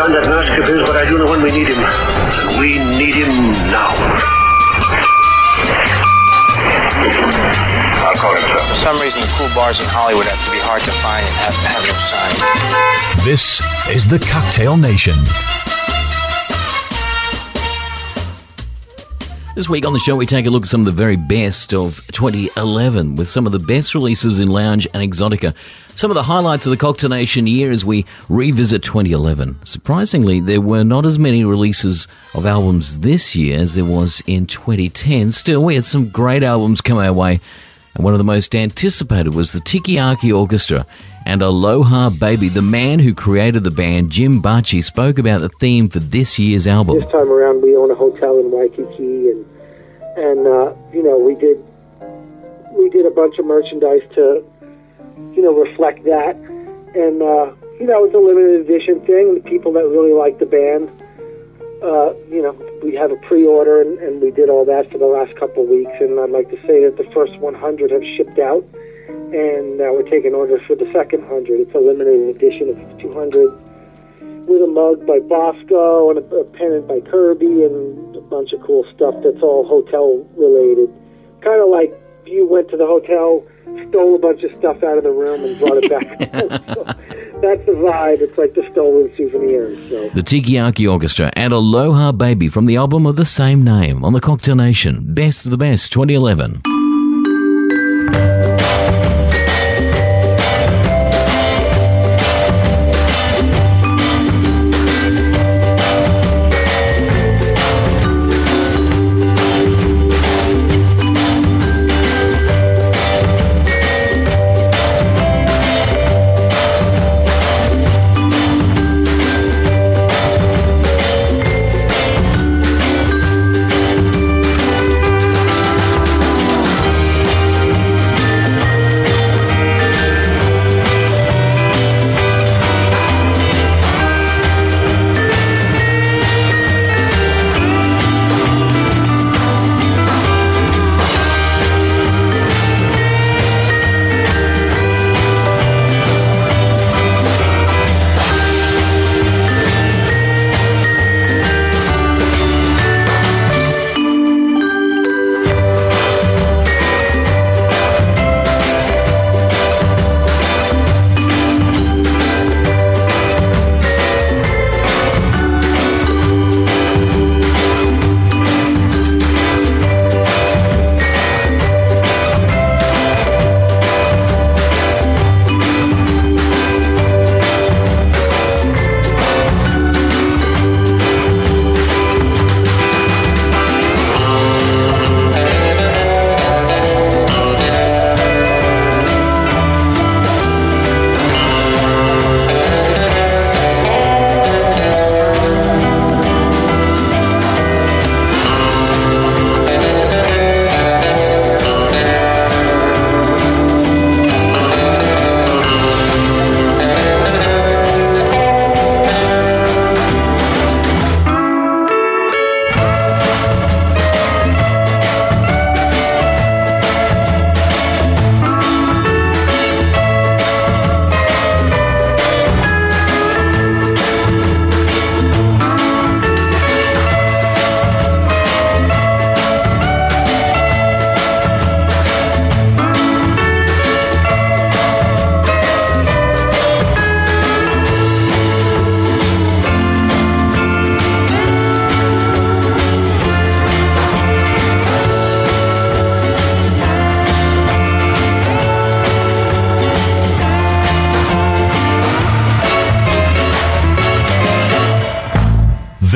behind that mask of his, but I do know when we need him. We need him now. I'll call him, sir. For some reason, the cool bars in Hollywood have to be hard to find and have, have no sign. This is the Cocktail Nation. This week on the show, we take a look at some of the very best of 2011 with some of the best releases in lounge and exotica. Some of the highlights of the Cocktail Nation year as we revisit 2011. Surprisingly, there were not as many releases of albums this year as there was in 2010. Still, we had some great albums come our way, and one of the most anticipated was the Tikiyaki Orchestra and Aloha Baby. The man who created the band, Jim Bacci, spoke about the theme for this year's album. This time around, we own a hotel in Waikiki, and uh, you know we did we did a bunch of merchandise to you know reflect that, and uh, you know it's a limited edition thing. The people that really like the band, uh, you know, we have a pre-order, and, and we did all that for the last couple of weeks. And I'd like to say that the first 100 have shipped out, and now we're taking orders for the second 100. It's a limited edition of 200 with a mug by Bosco and a, a pennant by Kirby and a bunch of cool stuff that's all hotel related. Kind of like you went to the hotel, stole a bunch of stuff out of the room and brought it back. so that's the vibe. It's like the stolen souvenirs. So. The Tikiyaki Orchestra and Aloha Baby from the album of the same name on the Cocktail Nation. Best of the Best 2011.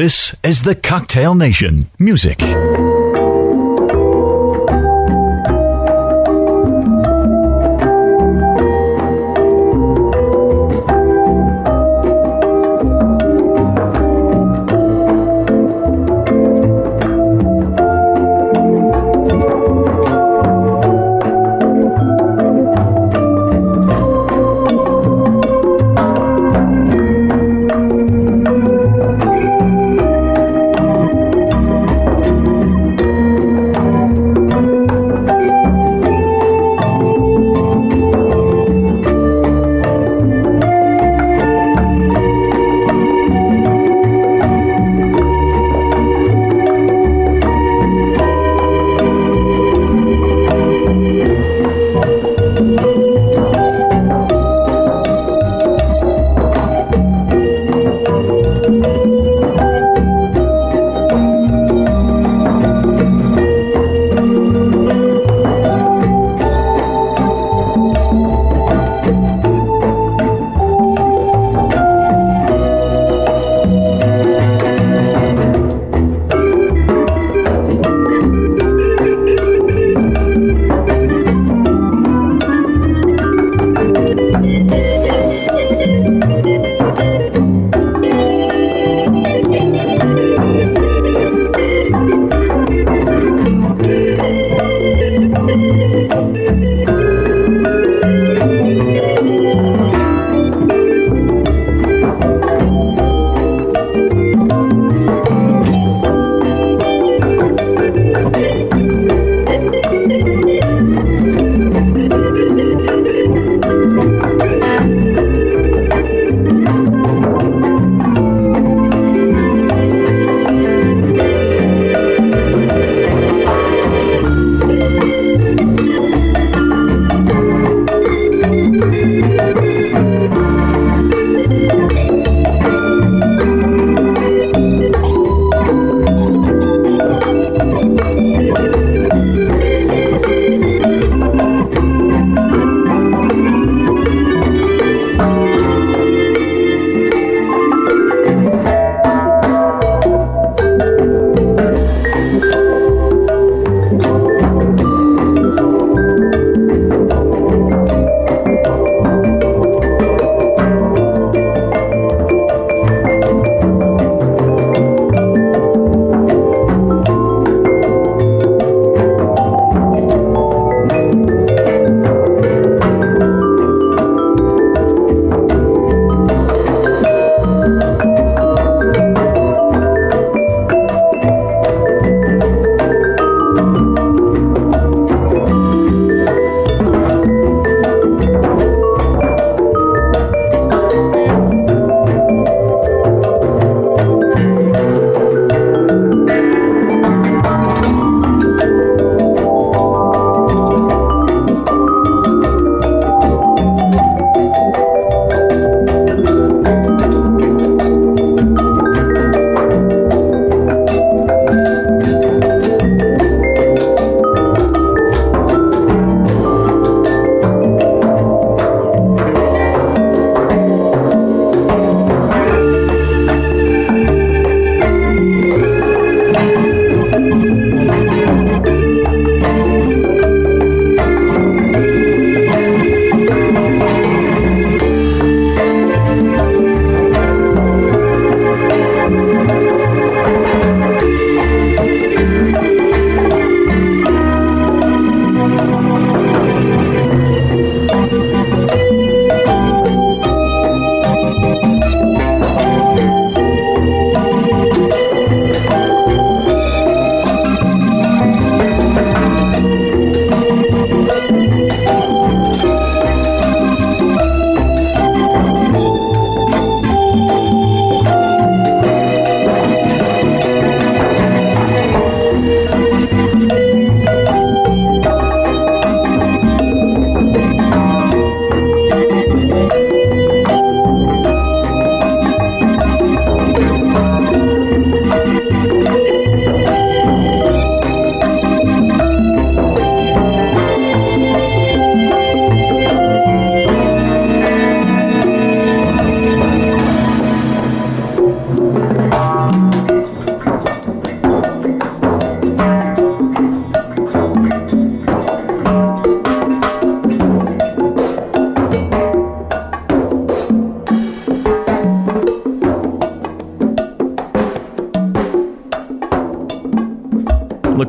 This is the Cocktail Nation. Music.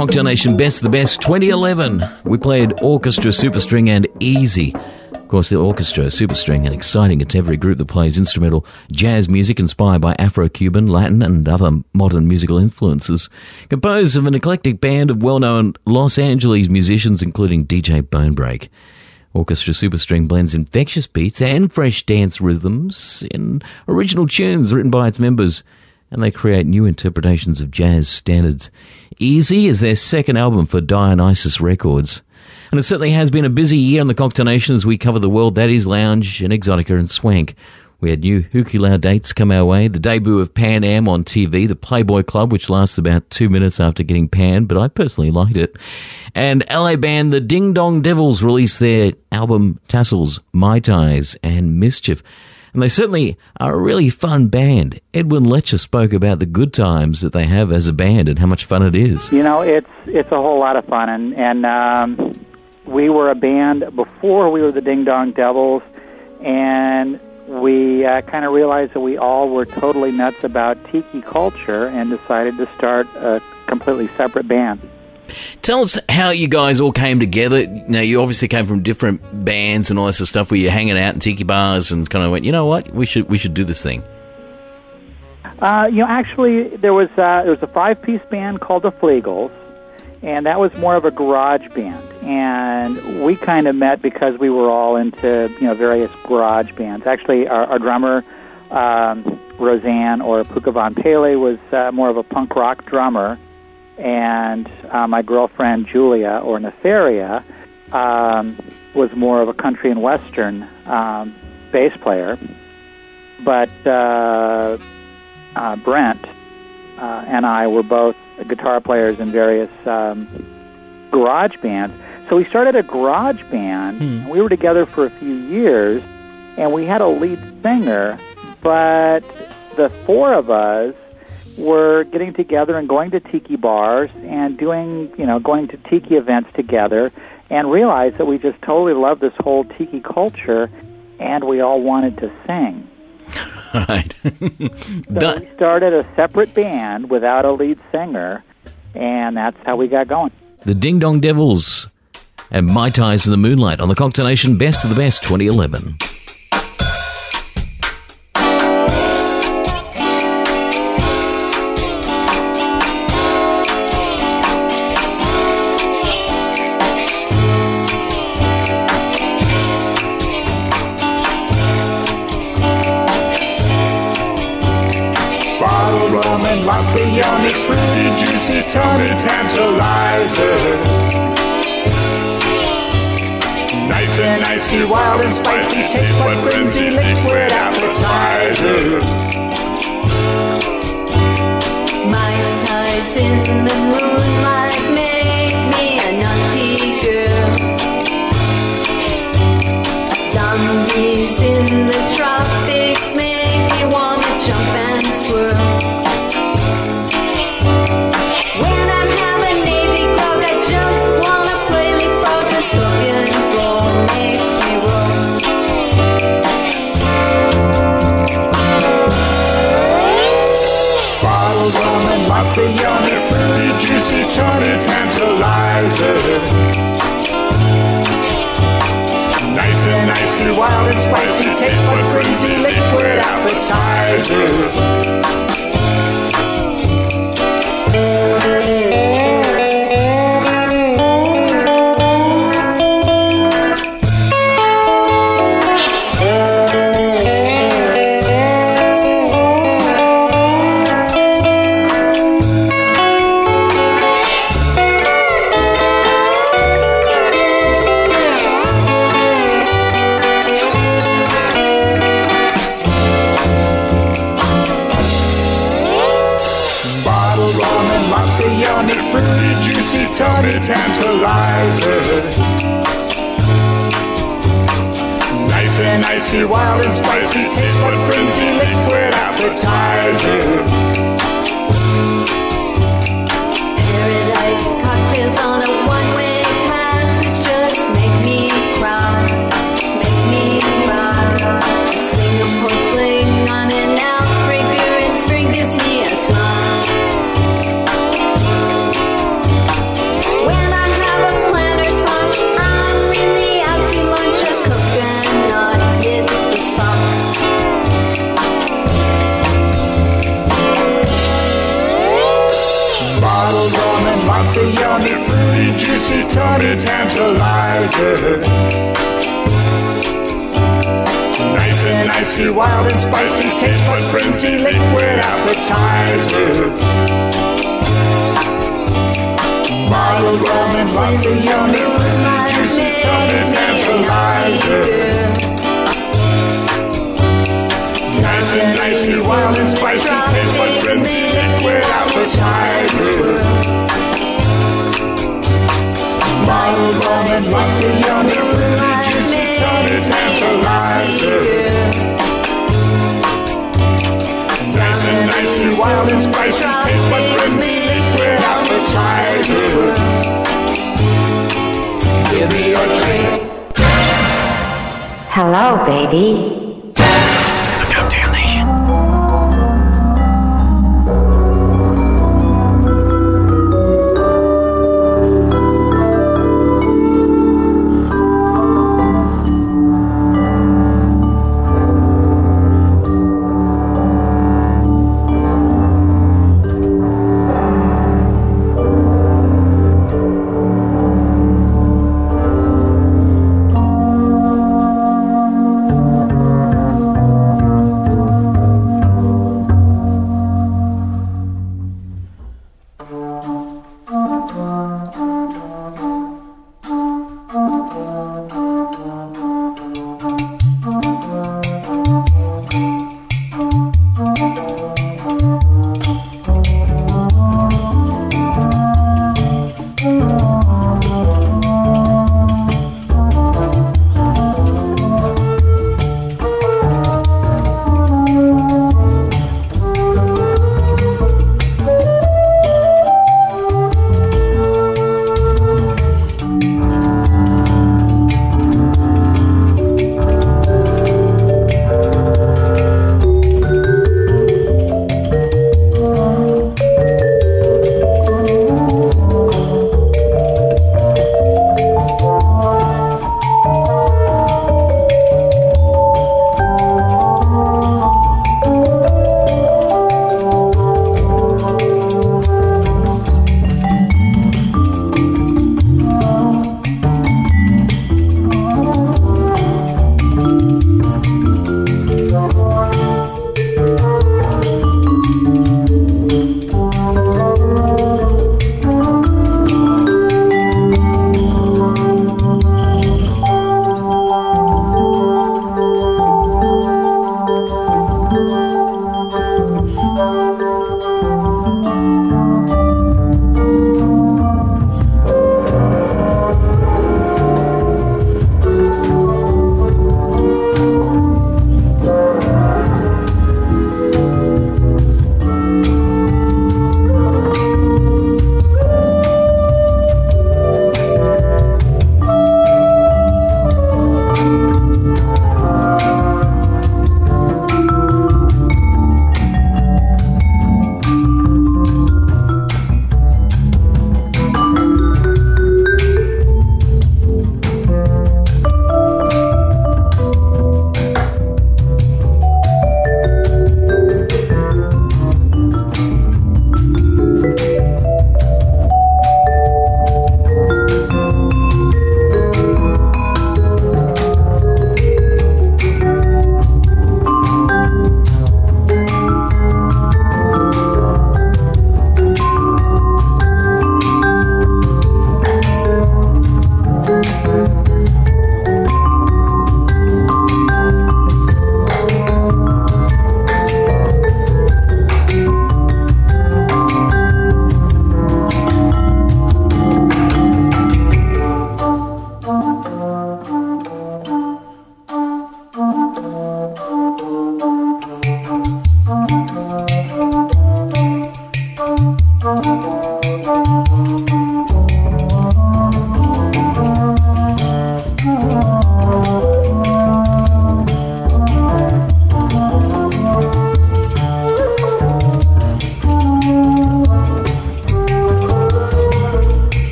Cocktail Nation Best of the Best 2011. We played Orchestra, Superstring, and Easy. Of course, the orchestra, Superstring, an exciting contemporary group that plays instrumental jazz music inspired by Afro-Cuban, Latin, and other modern musical influences. Composed of an eclectic band of well-known Los Angeles musicians, including DJ Bonebreak. Orchestra Superstring blends infectious beats and fresh dance rhythms in original tunes written by its members, and they create new interpretations of jazz standards. Easy is their second album for Dionysus Records. And it certainly has been a busy year on the Cocktail Nation as we cover the world that is lounge and exotica and swank. We had new Hukilau dates come our way, the debut of Pan Am on TV, the Playboy Club, which lasts about two minutes after getting panned, but I personally liked it. And LA band The Ding Dong Devils released their album Tassels, Mai Tais, and Mischief. And they certainly are a really fun band. Edwin Letcher spoke about the good times that they have as a band and how much fun it is. You know, it's it's a whole lot of fun, and and um, we were a band before we were the Ding Dong Devils, and we uh, kind of realized that we all were totally nuts about tiki culture and decided to start a completely separate band. Tell us how you guys all came together. Now, you obviously came from different bands and all this of stuff. Where you're hanging out in tiki bars and kind of went, you know what, we should we should do this thing. Uh, you know, actually, there was uh, there was a five piece band called the Flegels, and that was more of a garage band. And we kind of met because we were all into you know various garage bands. Actually, our, our drummer. Um, Roseanne or Puka Von Pele was uh, more of a punk rock drummer, and uh, my girlfriend Julia or Nefaria um, was more of a country and western um, bass player. But uh, uh, Brent uh, and I were both guitar players in various um, garage bands. So we started a garage band. Hmm. We were together for a few years, and we had a lead singer, but the four of us were getting together and going to tiki bars and doing, you know, going to tiki events together and realized that we just totally loved this whole tiki culture and we all wanted to sing. Right. So we started a separate band without a lead singer and that's how we got going. the Ding Dong Devils and Mai Tais in the Moonlight on the Cocktail Nation Best of the Best 2011. Rum and lots of yummy, fruity, juicy, tummy tantalizer. Nice and icy, wild and spicy, taste bud frenzy, liquid appetizer. funny tantalizer. Nice and nicey, wild and spicy, taste but frenzy, liquid appetizer. Bottles, rum, and lots of yummy Hello, baby.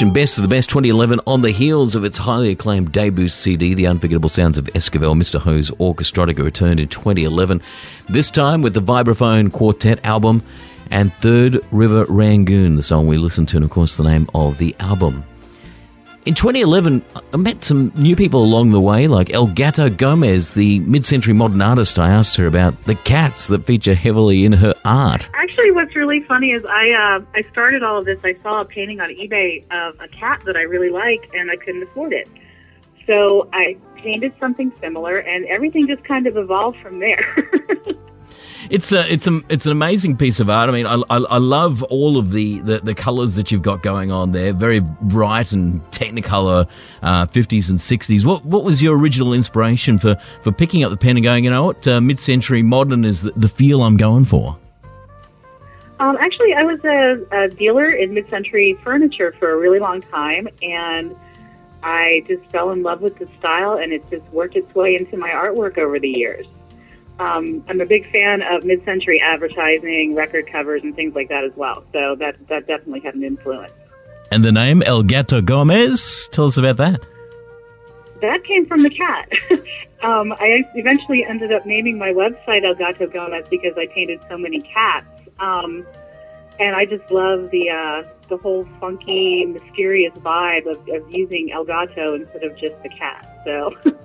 Cocktail Nation Best of the Best 2011 on the heels of its highly acclaimed debut CD, The Unforgettable Sounds of Esquivel. Mr. Ho's Orchestrotica returned in 2011, this time with the Vibraphone Quartet album and Third River Rangoon, the song we listened to, and of course the name of the album. In 2011, I met some new people along the way, like El Gato Gomez, the mid century modern artist. I asked her about the cats that feature heavily in her art. Really funny is I uh, I started all of this. I saw a painting on eBay of a cat that I really like, and I couldn't afford it. So I painted something similar, and everything just kind of evolved from there. It's a, it's a, it's an amazing piece of art. I mean, I, I, I love all of the, the, the colours that you've got going on there. Very bright and Technicolor, uh, 50s and 60s. What, what was your original inspiration for, for picking up the pen and going, you know what, uh, mid-century modern is the, the feel I'm going for? Um, actually, I was a, a dealer in mid-century furniture for a really long time, and I just fell in love with the style, and it just worked its way into my artwork over the years. Um, I'm a big fan of mid-century advertising, record covers, and things like that as well. So that that definitely had an influence. And the name El Gato Gomez? Tell us about that. That came from the cat. um, I eventually ended up naming my website El Gato Gomez because I painted so many cats. Um, and I just love the uh, the whole funky, mysterious vibe of, of using El Gato instead of just the cat. So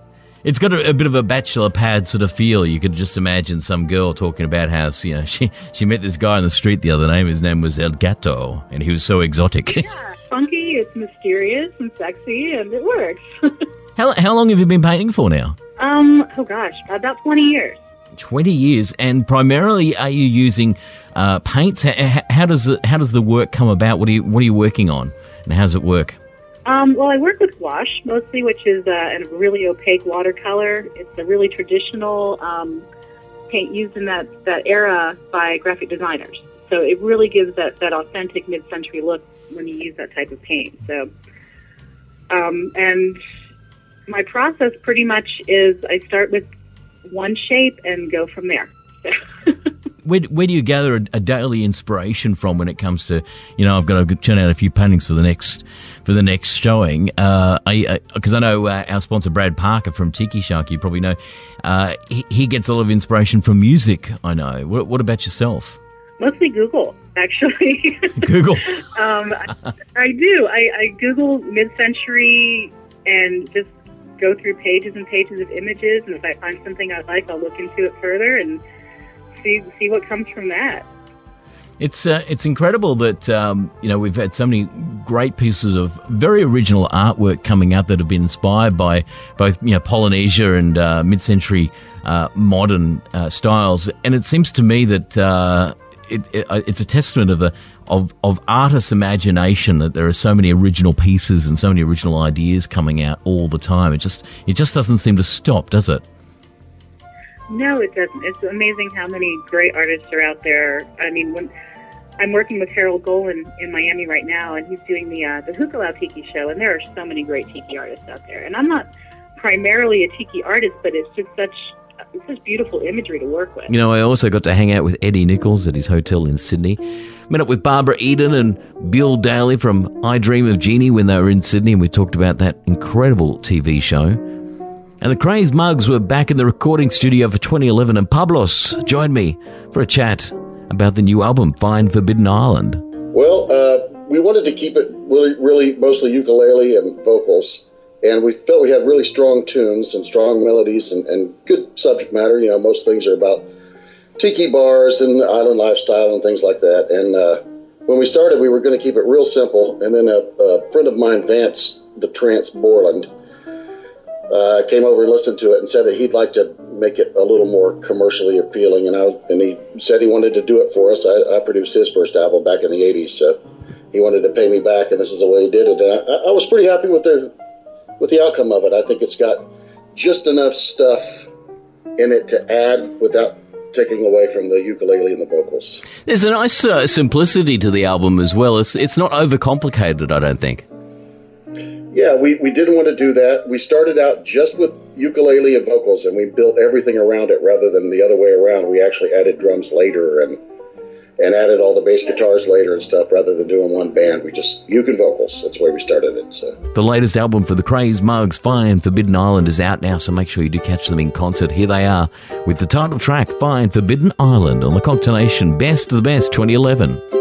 It's got a, a bit of a bachelor pad sort of feel. You could just imagine some girl talking about how you know she she met this guy on the street the other day. His name was El Gato, and he was so exotic. Yeah, funky, it's mysterious and sexy, and it works. how how long have you been painting for now? um, oh gosh, about 20 years. 20 years and primarily are you using uh, paints how, how does the, how does the work come about what are you what are you working on and how does it work Um, well, I work with gouache mostly, which is uh, a really opaque watercolor. It's a really traditional um, paint used in that, that era by graphic designers. So it really gives that, that authentic mid-century look when you use that type of paint. So, um, and my process pretty much is I start with one shape and go from there. where, where do you gather a, a daily inspiration from when it comes to you know I've got to turn out a few paintings for the next for the next showing because I, because I know uh, our sponsor Brad Parker from Tiki Shark you probably know uh, he, he gets a lot of inspiration from music I know what, what about yourself Mostly Google, actually. Google um, I, I do. I, I Google mid-century and just go through pages and pages of images, and if I find something I like, I'll look into it further and see see what comes from that. It's uh, it's incredible that um, you know we've had so many great pieces of very original artwork coming out that have been inspired by both you know Polynesia and uh, mid-century uh, modern uh, styles, and it seems to me that uh, it, it, it's a testament of the of of artists' imagination that there are so many original pieces and so many original ideas coming out all the time. It just it just doesn't seem to stop, does it? No, it doesn't. It's amazing how many great artists are out there. I mean, when I'm working with Harold Golen in Miami right now, and he's doing the uh, the Hukilau Tiki show, and there are so many great tiki artists out there. And I'm not primarily a tiki artist, but it's just such it's such beautiful imagery to work with. You know, I also got to hang out with Eddie Nichols at his hotel in Sydney. Met up with Barbara Eden and Bill Daily from I Dream of Jeannie when they were in Sydney, and we talked about that incredible TV show. And the Craze Mugs were back in the recording studio for 2011, and Pablos joined me for a chat about the new album, Find Forbidden Island. Well, uh, we wanted to keep it really, really mostly ukulele and vocals, and we felt we had really strong tunes and strong melodies and, and good subject matter. You know, most things are about tiki bars and island lifestyle and things like that. And uh, when we started, we were going to keep it real simple. And then a, a friend of mine, Vance the Trance Borland, uh, came over and listened to it and said that he'd like to make it a little more commercially appealing. And I and he said he wanted to do it for us. I, I produced his first album back in the '80s, so he wanted to pay me back, and this is the way he did it. And I, I was pretty happy with the with the outcome of it. I think it's got just enough stuff in it to add without taking away from the ukulele and the vocals. There's a nice uh, simplicity to the album as well. It's, it's not overcomplicated, I don't think. Yeah, we, we didn't want to do that. We started out just with ukulele and vocals, and we built everything around it rather than the other way around. We actually added drums later, and and added all the bass guitars later and stuff rather than doing one band. We just uke and vocals. That's where we started it. So The latest album for the Craze Mugs, Fine Forbidden Island, is out now, so make sure you do catch them in concert. Here they are with the title track, Fine Forbidden Island, on the Cocktail Nation Best of the Best 2011.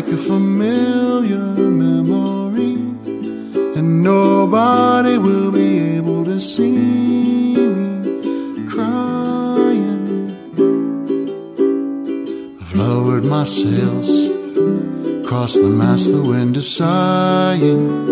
Like a familiar memory, and nobody will be able to see me crying. I've lowered my sails, crossed the mast, the wind is sighing.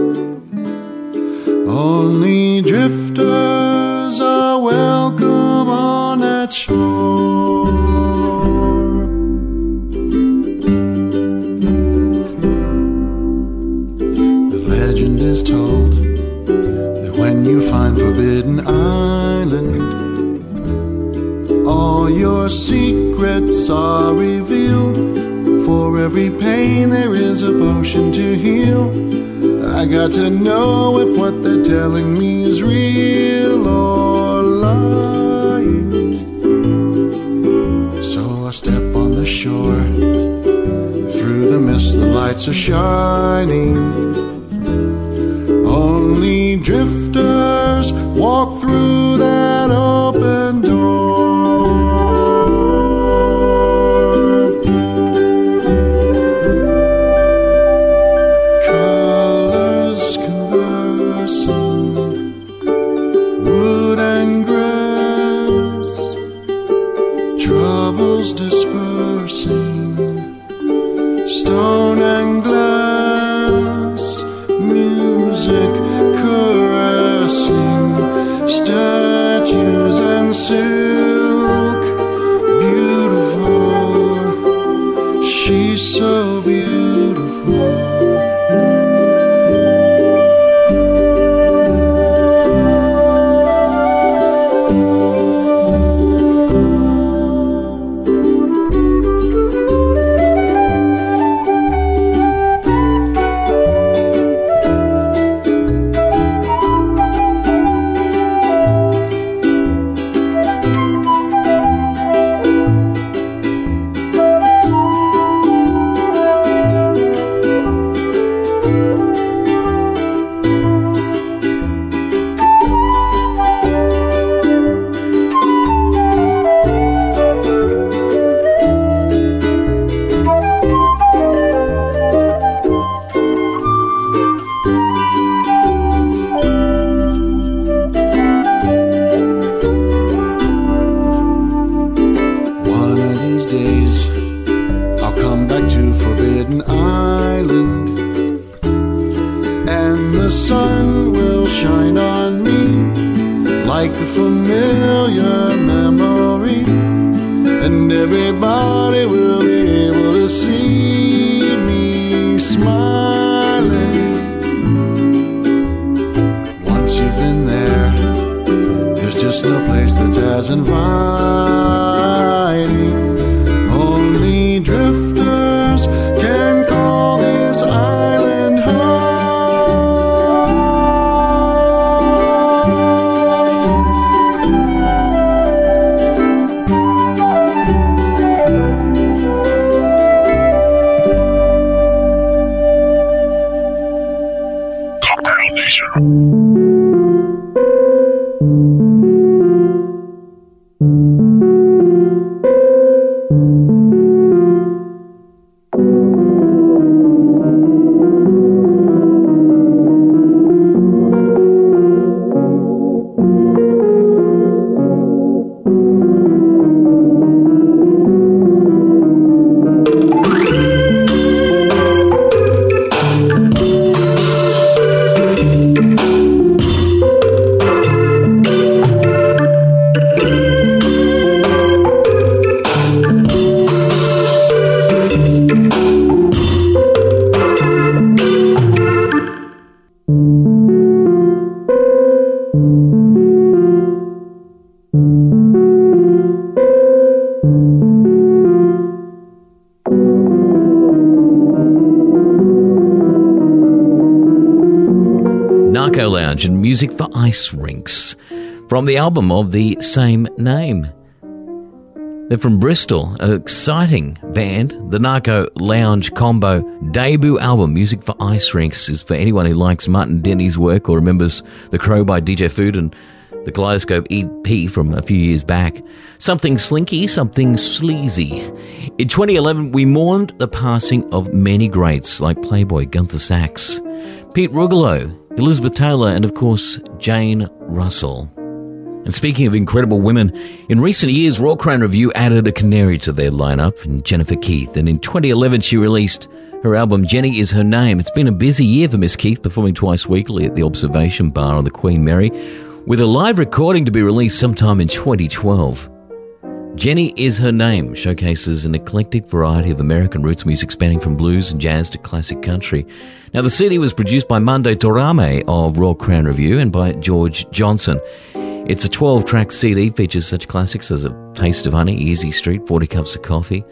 All your secrets are revealed. For every pain, there is a potion to heal. I got to know if what they're telling me is real or lying. So I step on the shore. Through the mist, the lights are shining. Only drifters walk Lounge and music for ice rinks from the album of the same name. They're from Bristol, an exciting band. The Narco Lounge Combo debut album, Music for Ice Rinks, is for anyone who likes Martin Denny's work or remembers The Crow by DJ Food and the Kaleidoscope EP from a few years back. Something slinky, something sleazy. In 2011, we mourned the passing of many greats like Playboy Gunther Sachs, Pete Rugolo, Elizabeth Taylor, and of course, Jane Russell. And speaking of incredible women, in recent years, Royal Crown Revue added a canary to their lineup, in Jennifer Keith. And in 2011, she released her album Jenny Is Her Name. It's been a busy year for Miss Keith, performing twice weekly at the Observation Bar on the Queen Mary, with a live recording to be released sometime in 2012. Jenny Is Her Name showcases an eclectic variety of American roots music spanning from blues and jazz to classic country. Now, the CD was produced by Mando Dorame of Royal Crown Revue and by George Johnson. It's a 12 track CD, features such classics as A Taste of Honey, Easy Street, 40 Cups of Coffee,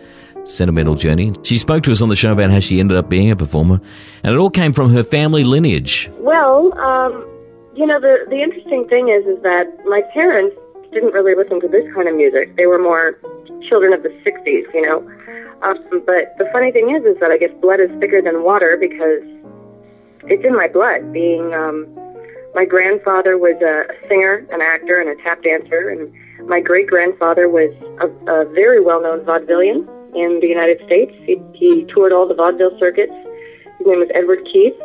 Sentimental Journey. She spoke to us on the show about how she ended up being a performer, and it all came from her family lineage. Well, um, you know, the the interesting thing is, is that my parents didn't really listen to this kind of music. They were more children of the '60s, you know. Um, but the funny thing is, is that I guess blood is thicker than water because it's in my blood. Being um, my grandfather was a singer, an actor, and a tap dancer, and my great grandfather was a, a very well known vaudevillian in the United States. He, he toured all the vaudeville circuits. His name was Edward Keith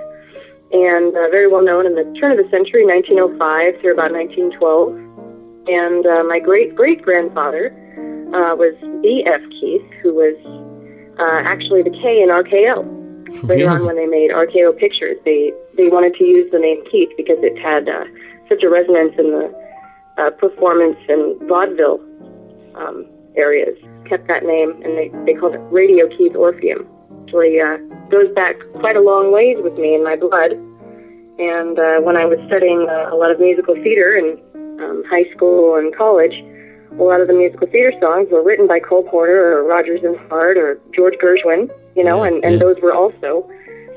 and uh, very well known in the turn of the century, 1905 through about 1912. And uh, my great great grandfather uh, was B.F. Keith, who was uh, actually the K in RKO. Later on, when they made RKO Pictures, they they wanted to use the name Keith because it had uh, such a resonance in the uh, performance and vaudeville um, areas. Kept that name, and they they called it Radio Keith Orpheum. Actually, uh, goes back quite a long ways with me in my blood. And uh, when I was studying uh, a lot of musical theater in um, high school and college, a lot of the musical theater songs were written by Cole Porter or Rodgers and Hart or George Gershwin, you know, and, and those were also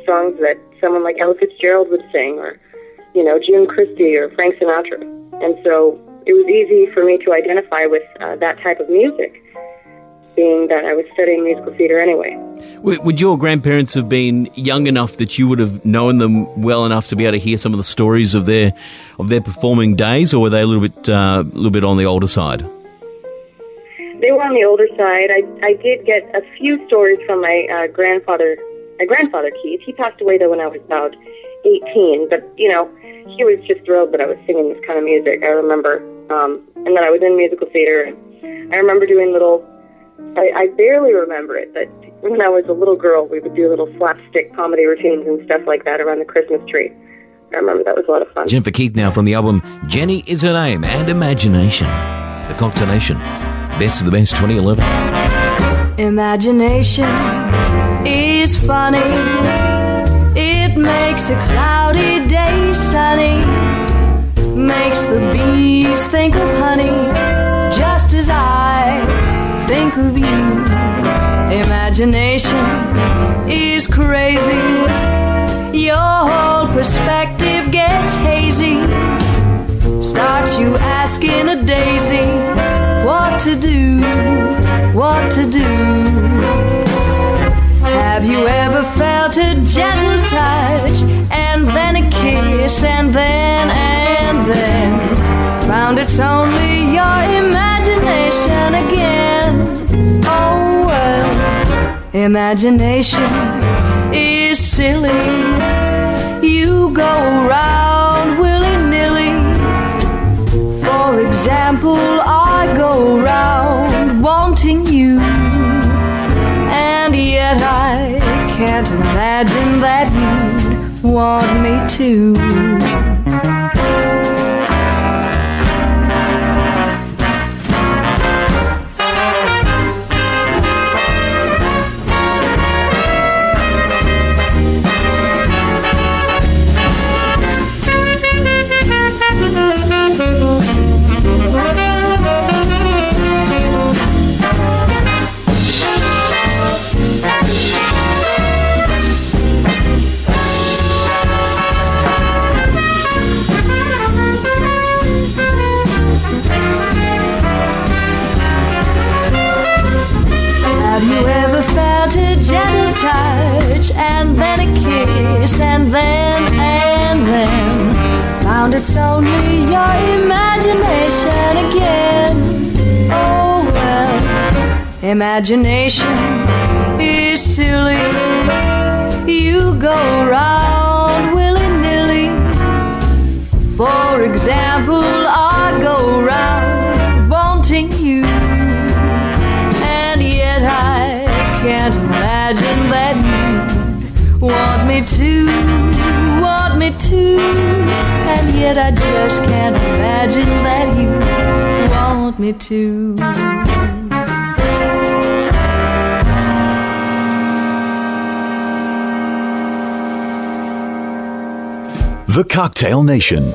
songs that someone like Ella Fitzgerald would sing or, you know, June Christy or Frank Sinatra. And so it was easy for me to identify with uh, that type of music, being that I was studying musical theater anyway. Would your grandparents have been young enough that you would have known them well enough to be able to hear some of the stories of their of their performing days, or were they a little bit uh, a little bit on the older side? They were on the older side. I, I did get a few stories from my uh, grandfather, my grandfather Keith. He passed away though when I was about 18, but you know, he was just thrilled that I was singing this kind of music. I remember, um, and that I was in musical theater. I remember doing little. I, I barely remember it, but when I was a little girl, we would do little slapstick comedy routines and stuff like that around the Christmas tree. I remember that was a lot of fun. Jennifer Keith now from the album Jenny Is Her Name and Imagination. The Cocktail Nation. Best of the Best 2011. Imagination is funny. It makes a cloudy day sunny. Makes the bees think of honey, just as I think of you. Imagination is crazy. Your whole perspective gets hazy. Starts you asking a daisy what to do, what to do. Have you ever felt a gentle touch and then a kiss and then and then found it's only your imagination again? Oh well, imagination is silly. You go around willy nilly. For example, I go round wanting you, and yet I can't imagine that you'd want me to. And then, and then found it's only your imagination again. Oh well, imagination is silly. You go round willy nilly. For example, want me to, and yet I just can't imagine that you want me to. The Cocktail Nation.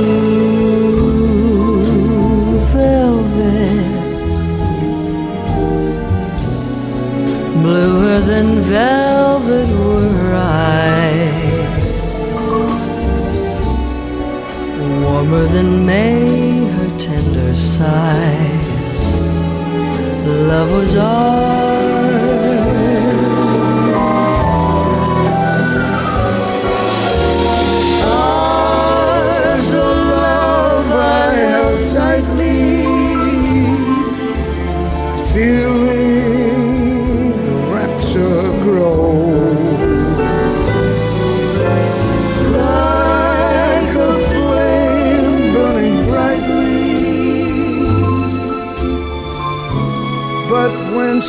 bluer than velvet were her eyes, warmer than May her tender sighs. Love was Ours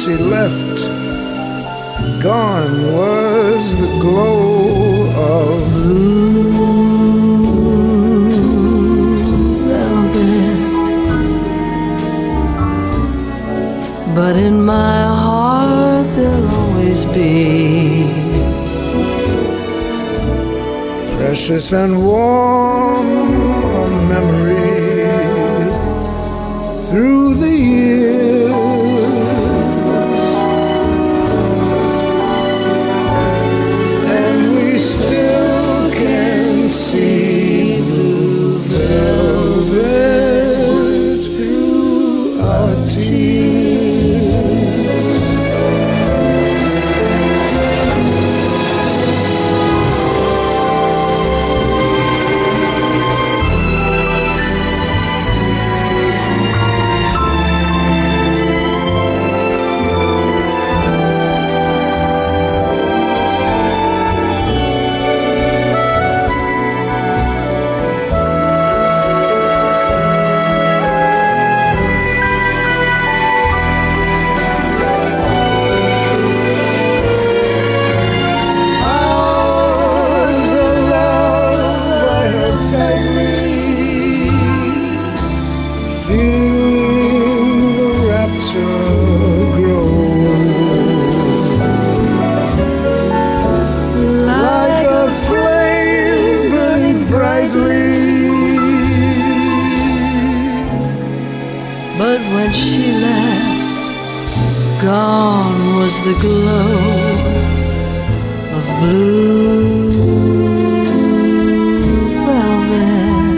she left, gone was the glow of blue. But in my heart there'll always be precious and warm was the glow of blue velvet.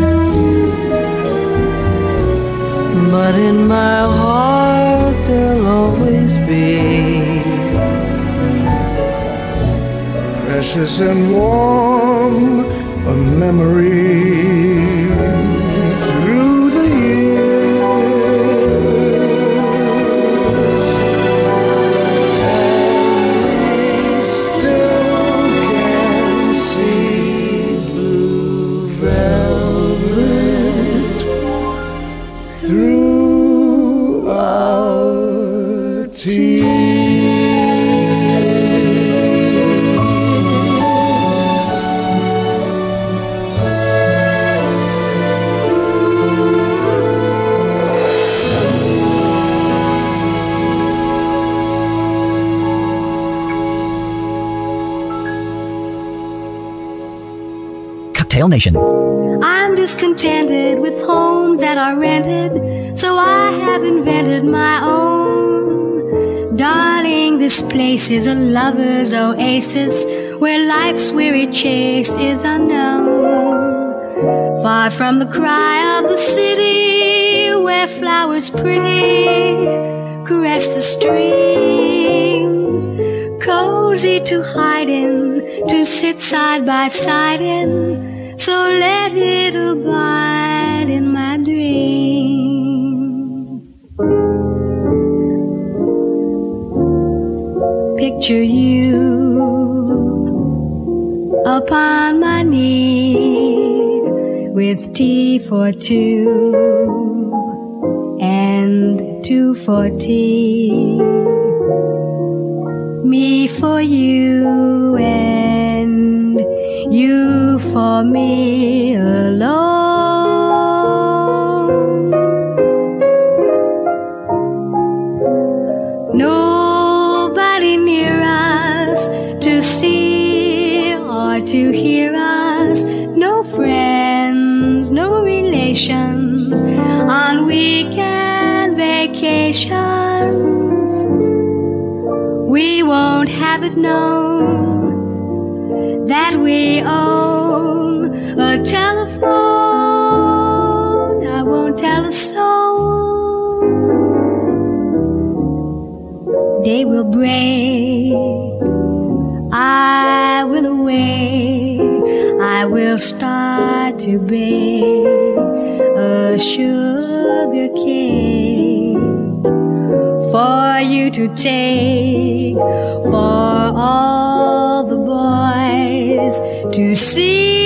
But in my heart there'll always be precious and warm a memory I'm discontented with homes that are rented, so I have invented my own. Darling, this place is a lover's oasis where life's weary chase is unknown. Far from the cry of the city where flowers pretty caress the strings. Cozy to hide in, to sit side by side in. So let it abide in my dreams. Picture you upon my knee with tea for two and two for tea. Me for you and for me alone. Nobody near us to see or to hear us. No friends, no relations on weekend vacations. We won't have it known that we own I will away. I will start to bake a sugar cake for you to take for all the boys to see.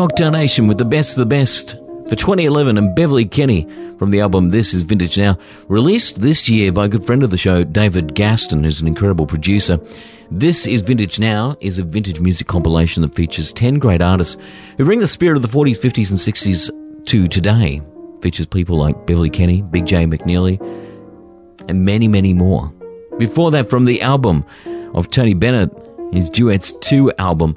Cocktail Nation with the best of the best for 2011 and Beverly Kenney from the album This Is Vintage Now, released this year by a good friend of the show, David Gaston, who's an incredible producer. This Is Vintage Now is a vintage music compilation that features 10 great artists who bring the spirit of the 40s, 50s, and 60s to today. Features people like Beverly Kenney, Big Jay McNeely, and many, many more. Before that, from the album of Tony Bennett, his Duets 2 album,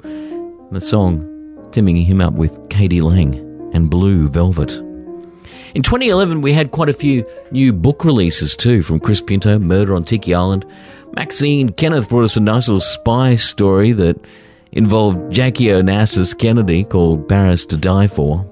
the song teaming him up with k.d. lang and Blue Velvet. In 2011, we had quite a few new book releases too from Chris Pinto, Murder on Tiki Island. Maxine Kenneth brought us a nice little spy story that involved Jackie Onassis Kennedy called Paris to Die For.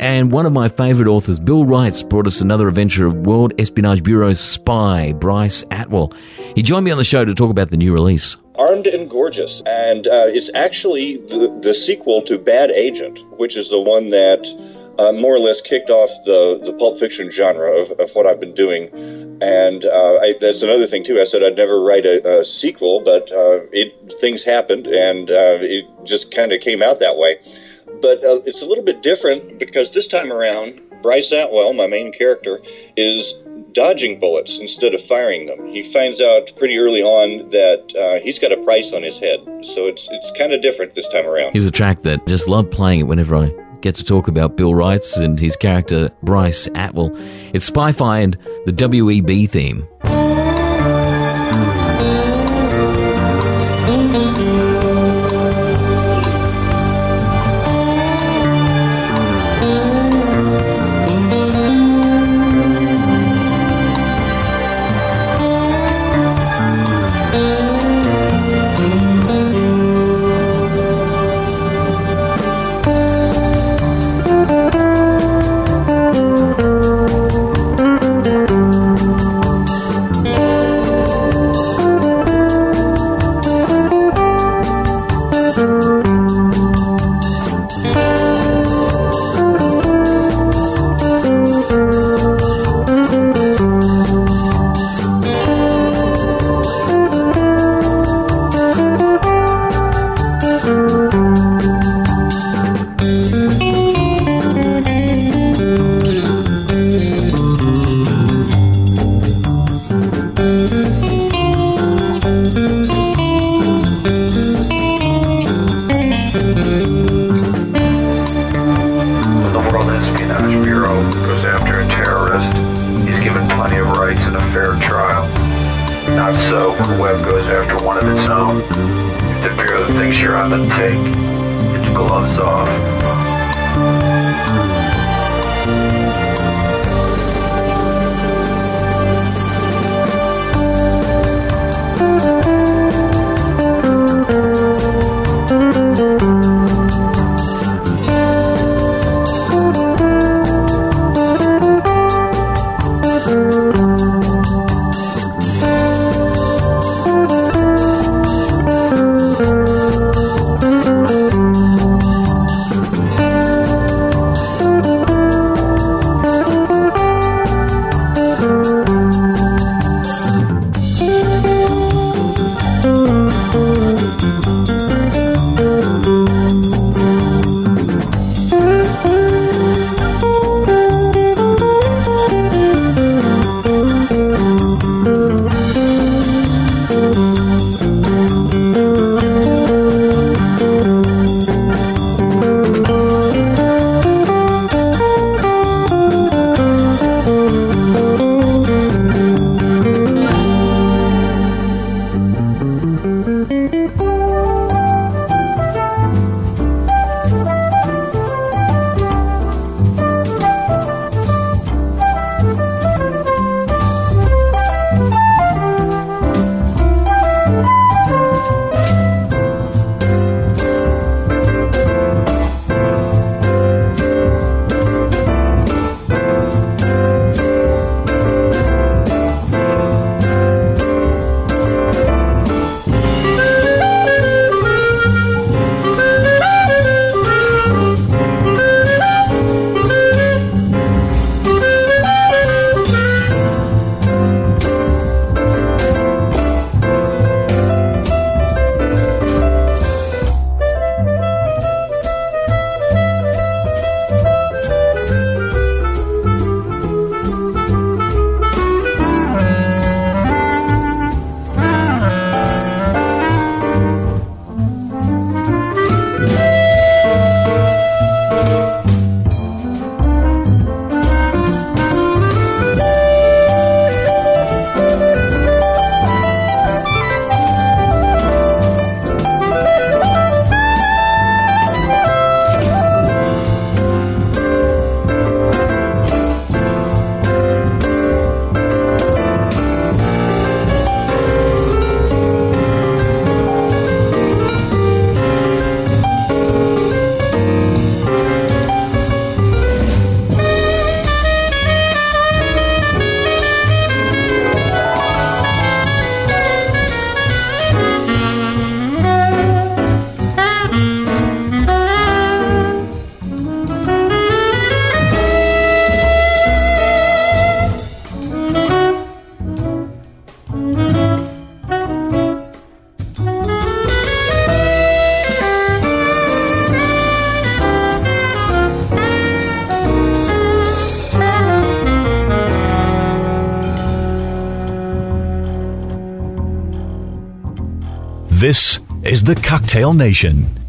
And one of my favourite authors, Bill Wrights, brought us another adventure of World Espionage Bureau's spy, Bryce Atwell. He joined me on the show to talk about the new release. Armed and Gorgeous, and uh, it's actually the, the sequel to Bad Agent, which is the one that uh, more or less kicked off the, the pulp fiction genre of, of what I've been doing. And uh, I, that's another thing too. I said I'd never write a, a sequel, but uh, it things happened, and uh, it just kind of came out that way. But uh, it's a little bit different because this time around, Bryce Atwell, my main character, is dodging bullets instead of firing them. He finds out pretty early on that uh, he's got a price on his head, so it's it's kind of different this time around. Here's a track that just love playing it whenever I get to talk about Bill Wrights and his character Bryce Atwell. It's Spy-Fi and the WEB theme. The Cocktail Nation.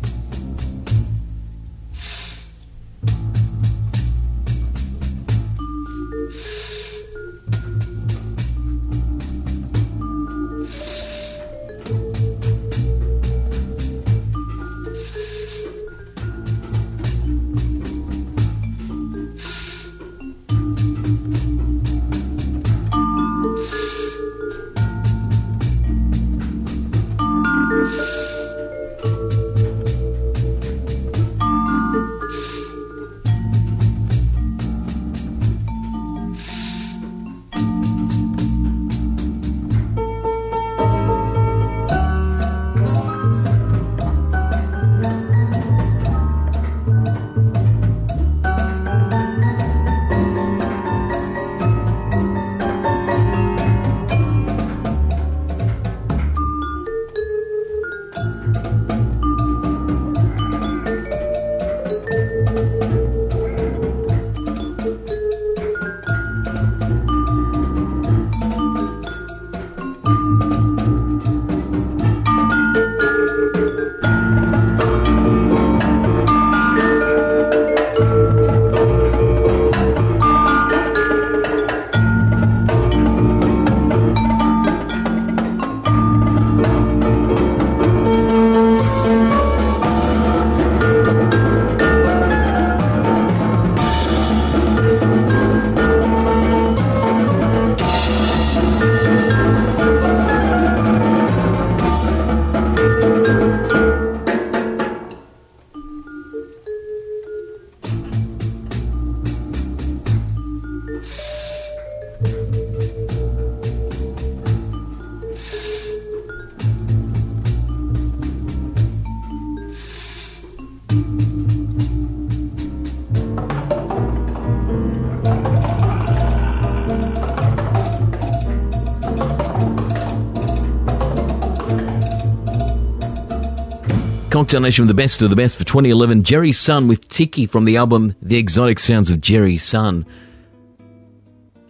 Cocktail Nation with the best of the best for 2011. Jerry Sun with Tiki from the album The Exotic Sounds of Jerry Sun.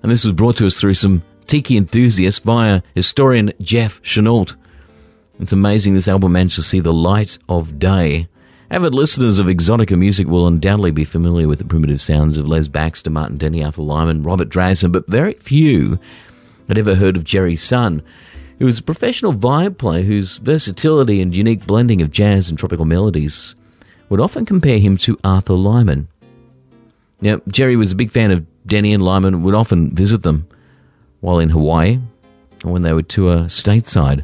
And this was brought to us through some Tiki enthusiasts via historian Jeff Chenault. It's amazing this album managed to see the light of day. Avid listeners of Exotica music will undoubtedly be familiar with the primitive sounds of Les Baxter, Martin Denny, Arthur Lyman, Robert Drasnin, but very few had ever heard of Jerry Sun. He was a professional vibe player whose versatility and unique blending of jazz and tropical melodies would often compare him to Arthur Lyman. Now, Jerry was a big fan of Denny and Lyman, would often visit them while in Hawaii or when they would tour stateside.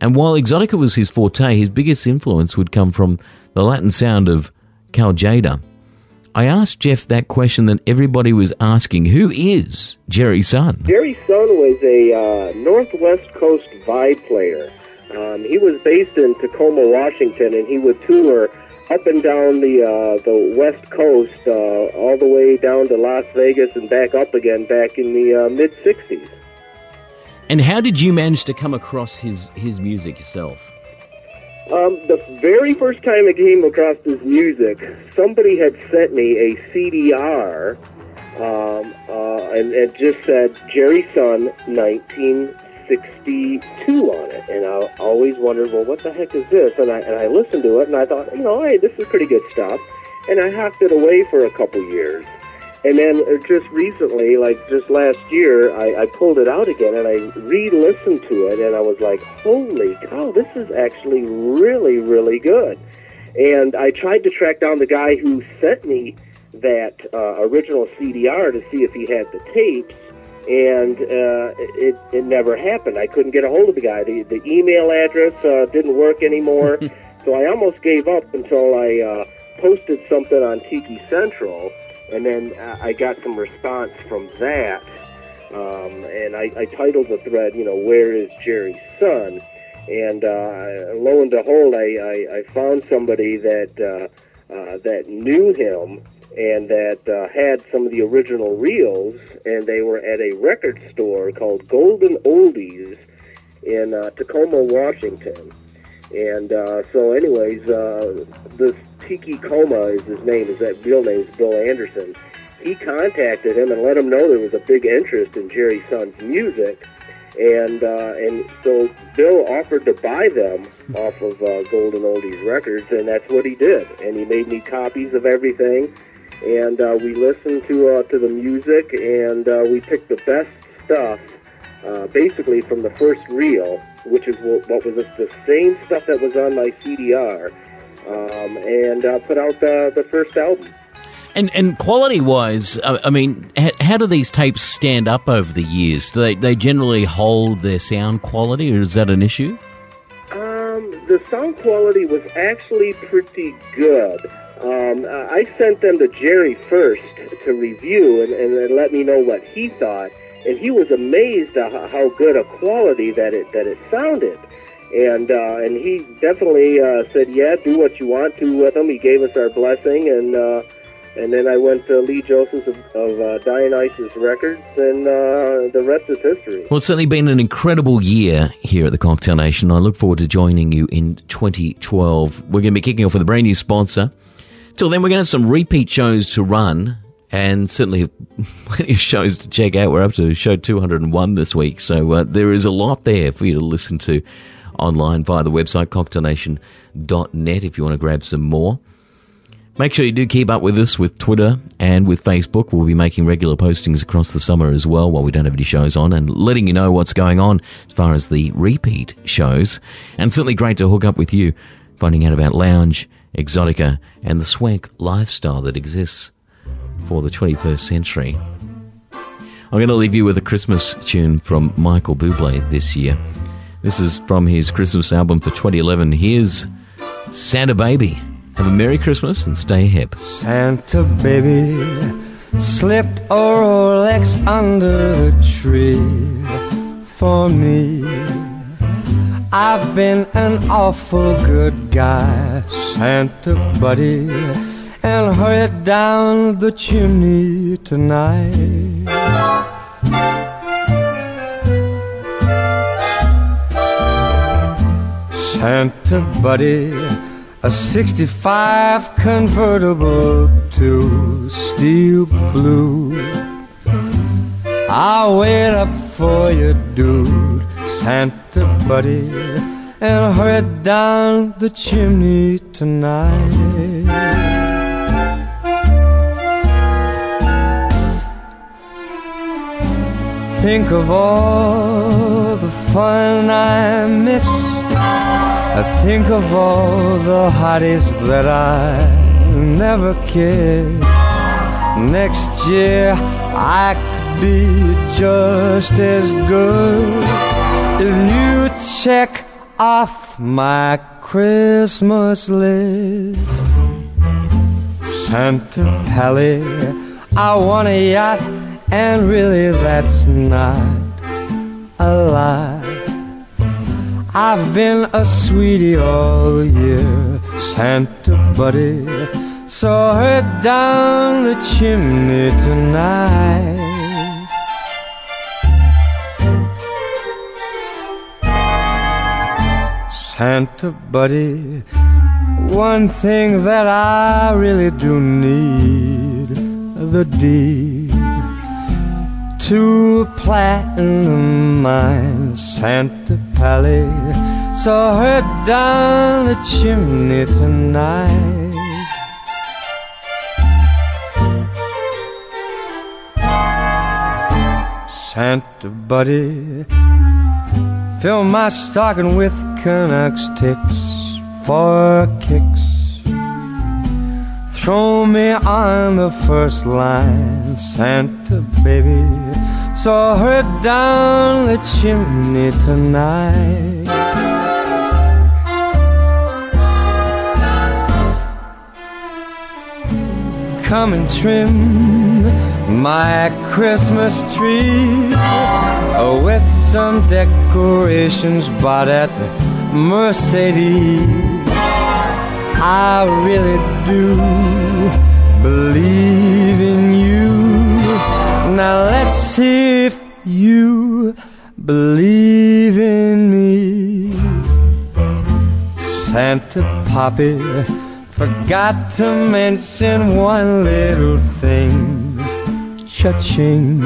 And while Exotica was his forte, his biggest influence would come from the Latin sound of Cal Tjader. I asked Jeff that question that everybody was asking Who is Jerry Sun? Jerry Sun was a uh, Northwest Coast vibe player. Um, he was based in Tacoma, Washington, and he would tour up and down the uh, the West Coast, uh, all the way down to Las Vegas and back up again back in the uh, mid '60s. And how did you manage to come across his, his music yourself? Um, the very first time I came across this music, somebody had sent me a CDR, um, uh, and it just said Jerry Sun 1962 on it, and I always wondered, well, what the heck is this? And I and I listened to it, and I thought, you know, hey, this is pretty good stuff, and I hopped it away for a couple years. And then uh, just recently, like just last year, I, I pulled it out again and I re-listened to it, and I was like, "Holy cow, this is actually really, really good." And I tried to track down the guy who sent me that uh, original CDR to see if he had the tapes, and uh, it it never happened. I couldn't get a hold of the guy. The the email address uh, didn't work anymore, so I almost gave up until I uh, posted something on Tiki Central and then uh, I got some response from that. Um, and I, I titled the thread, you know, "Where is Jerry's son?" And uh, lo and behold, I, I, I found somebody that uh, uh, that knew him and that uh, had some of the original reels, and they were at a record store called Golden Oldies in uh, Tacoma, Washington. And uh, so, anyways, uh, this Tiki Coma is his name. Is that real name? Is Bill Anderson. He contacted him and let him know there was a big interest in Jerry Sun's music, and uh, and so Bill offered to buy them off of uh, Golden Oldies Records, and that's what he did. And he made me copies of everything, and uh, we listened to uh, to the music, and uh, we picked the best stuff, uh, basically from the first reel, which is what, what was the, the same stuff that was on my CDR, um, and uh, put out the the first album. And and quality wise, I mean, h- how do these tapes stand up over the years? Do they they generally hold their sound quality, or is that an issue? Um, the sound quality was actually pretty good. Um, I sent them to Jerry first to review and, and then let me know what he thought, and he was amazed at how, good a quality that it that it sounded. And uh, and he definitely uh, said, "Yeah, do what you want to with them." He gave us our blessing, and uh, and then I went to Lee Joseph of, of uh, Dionysus Records, and uh, the rest is history. Well, it's certainly been an incredible year here at the Cocktail Nation. I look forward to joining you in 2012. We're going to be kicking off with a brand new sponsor. Till then, we're going to have some repeat shows to run and certainly plenty of shows to check out. We're up to show 201 this week, so uh, there is a lot there for you to listen to online via the website cocktailnation.net if you want to grab some more. Make sure you do keep up with us with Twitter and with Facebook. We'll be making regular postings across the summer as well while we don't have any shows on and letting you know what's going on as far as the repeat shows. And certainly great to hook up with you, finding out about lounge, exotica, and the swank lifestyle that exists for the 21st century. I'm going to leave you with a Christmas tune from Michael Bublé this year. This is from his Christmas album for 2011. Here's Santa Baby. Have a Merry Christmas and stay hip. Santa baby slipped a Rolex under the tree for me. I've been an awful good guy, Santa buddy, and hurry down the chimney tonight. Santa buddy, a 65 convertible to steel blue. I'll wait up for you, dude, Santa buddy, and hurry down the chimney tonight. Think of all the fun I missed. I think of all the hotties that I never kissed. Next year I could be just as good if you check off my Christmas list. Santa Pally, I want a yacht, and really that's not a lie. I've been a sweetie all year, Santa buddy. So her down the chimney tonight. Santa buddy, one thing that I really do need the deed to a platinum mine, Santa Pally. So her down the chimney tonight. Santa buddy, fill my stocking with Canucks ticks for kicks. Throw me on the first line, Santa baby. So her down the chimney tonight. Come and trim my Christmas tree oh, with some decorations bought at the Mercedes. I really do believe in. Now let's see if you believe in me. Santa Poppy forgot to mention one little thing. Cha-ching.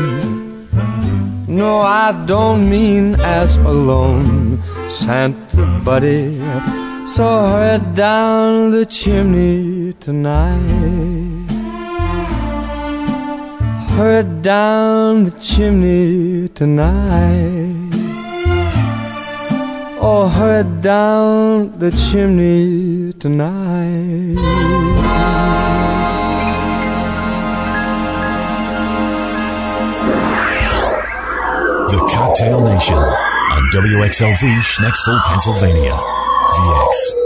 No, I don't mean as alone, Santa buddy. So hurry down the chimney tonight. Hurry down the chimney tonight. Oh, hurry down the chimney tonight. The Cocktail Nation on WXLV Schnecksville, Pennsylvania. VX.